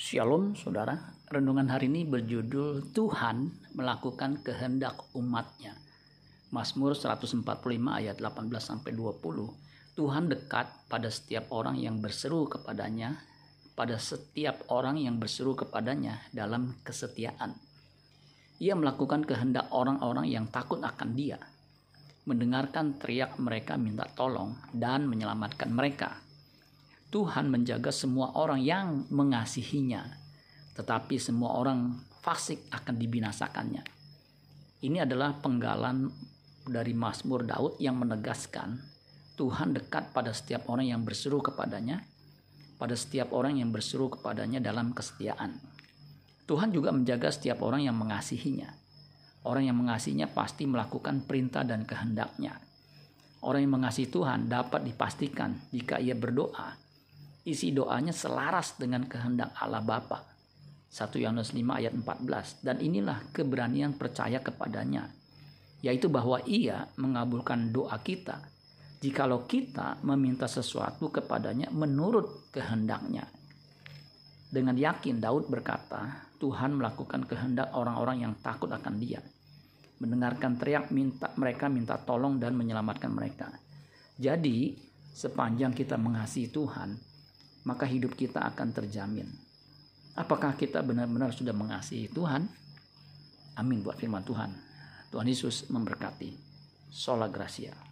Shalom saudara, renungan hari ini berjudul Tuhan melakukan kehendak umatnya. Mazmur 145 ayat 18 sampai 20. Tuhan dekat pada setiap orang yang berseru kepadanya, pada setiap orang yang berseru kepadanya dalam kesetiaan. Ia melakukan kehendak orang-orang yang takut akan Dia, mendengarkan teriak mereka minta tolong dan menyelamatkan mereka Tuhan menjaga semua orang yang mengasihinya, tetapi semua orang fasik akan dibinasakannya. Ini adalah penggalan dari Mazmur Daud yang menegaskan Tuhan dekat pada setiap orang yang berseru kepadanya, pada setiap orang yang berseru kepadanya dalam kesetiaan. Tuhan juga menjaga setiap orang yang mengasihinya. Orang yang mengasihinya pasti melakukan perintah dan kehendaknya. Orang yang mengasihi Tuhan dapat dipastikan jika ia berdoa, isi doanya selaras dengan kehendak Allah Bapa. 1 Yohanes 5 ayat 14 dan inilah keberanian percaya kepadanya yaitu bahwa ia mengabulkan doa kita jikalau kita meminta sesuatu kepadanya menurut kehendaknya. Dengan yakin Daud berkata, Tuhan melakukan kehendak orang-orang yang takut akan dia. Mendengarkan teriak minta mereka minta tolong dan menyelamatkan mereka. Jadi, sepanjang kita mengasihi Tuhan, maka hidup kita akan terjamin. Apakah kita benar-benar sudah mengasihi Tuhan? Amin buat firman Tuhan. Tuhan Yesus memberkati. Sola Gracia.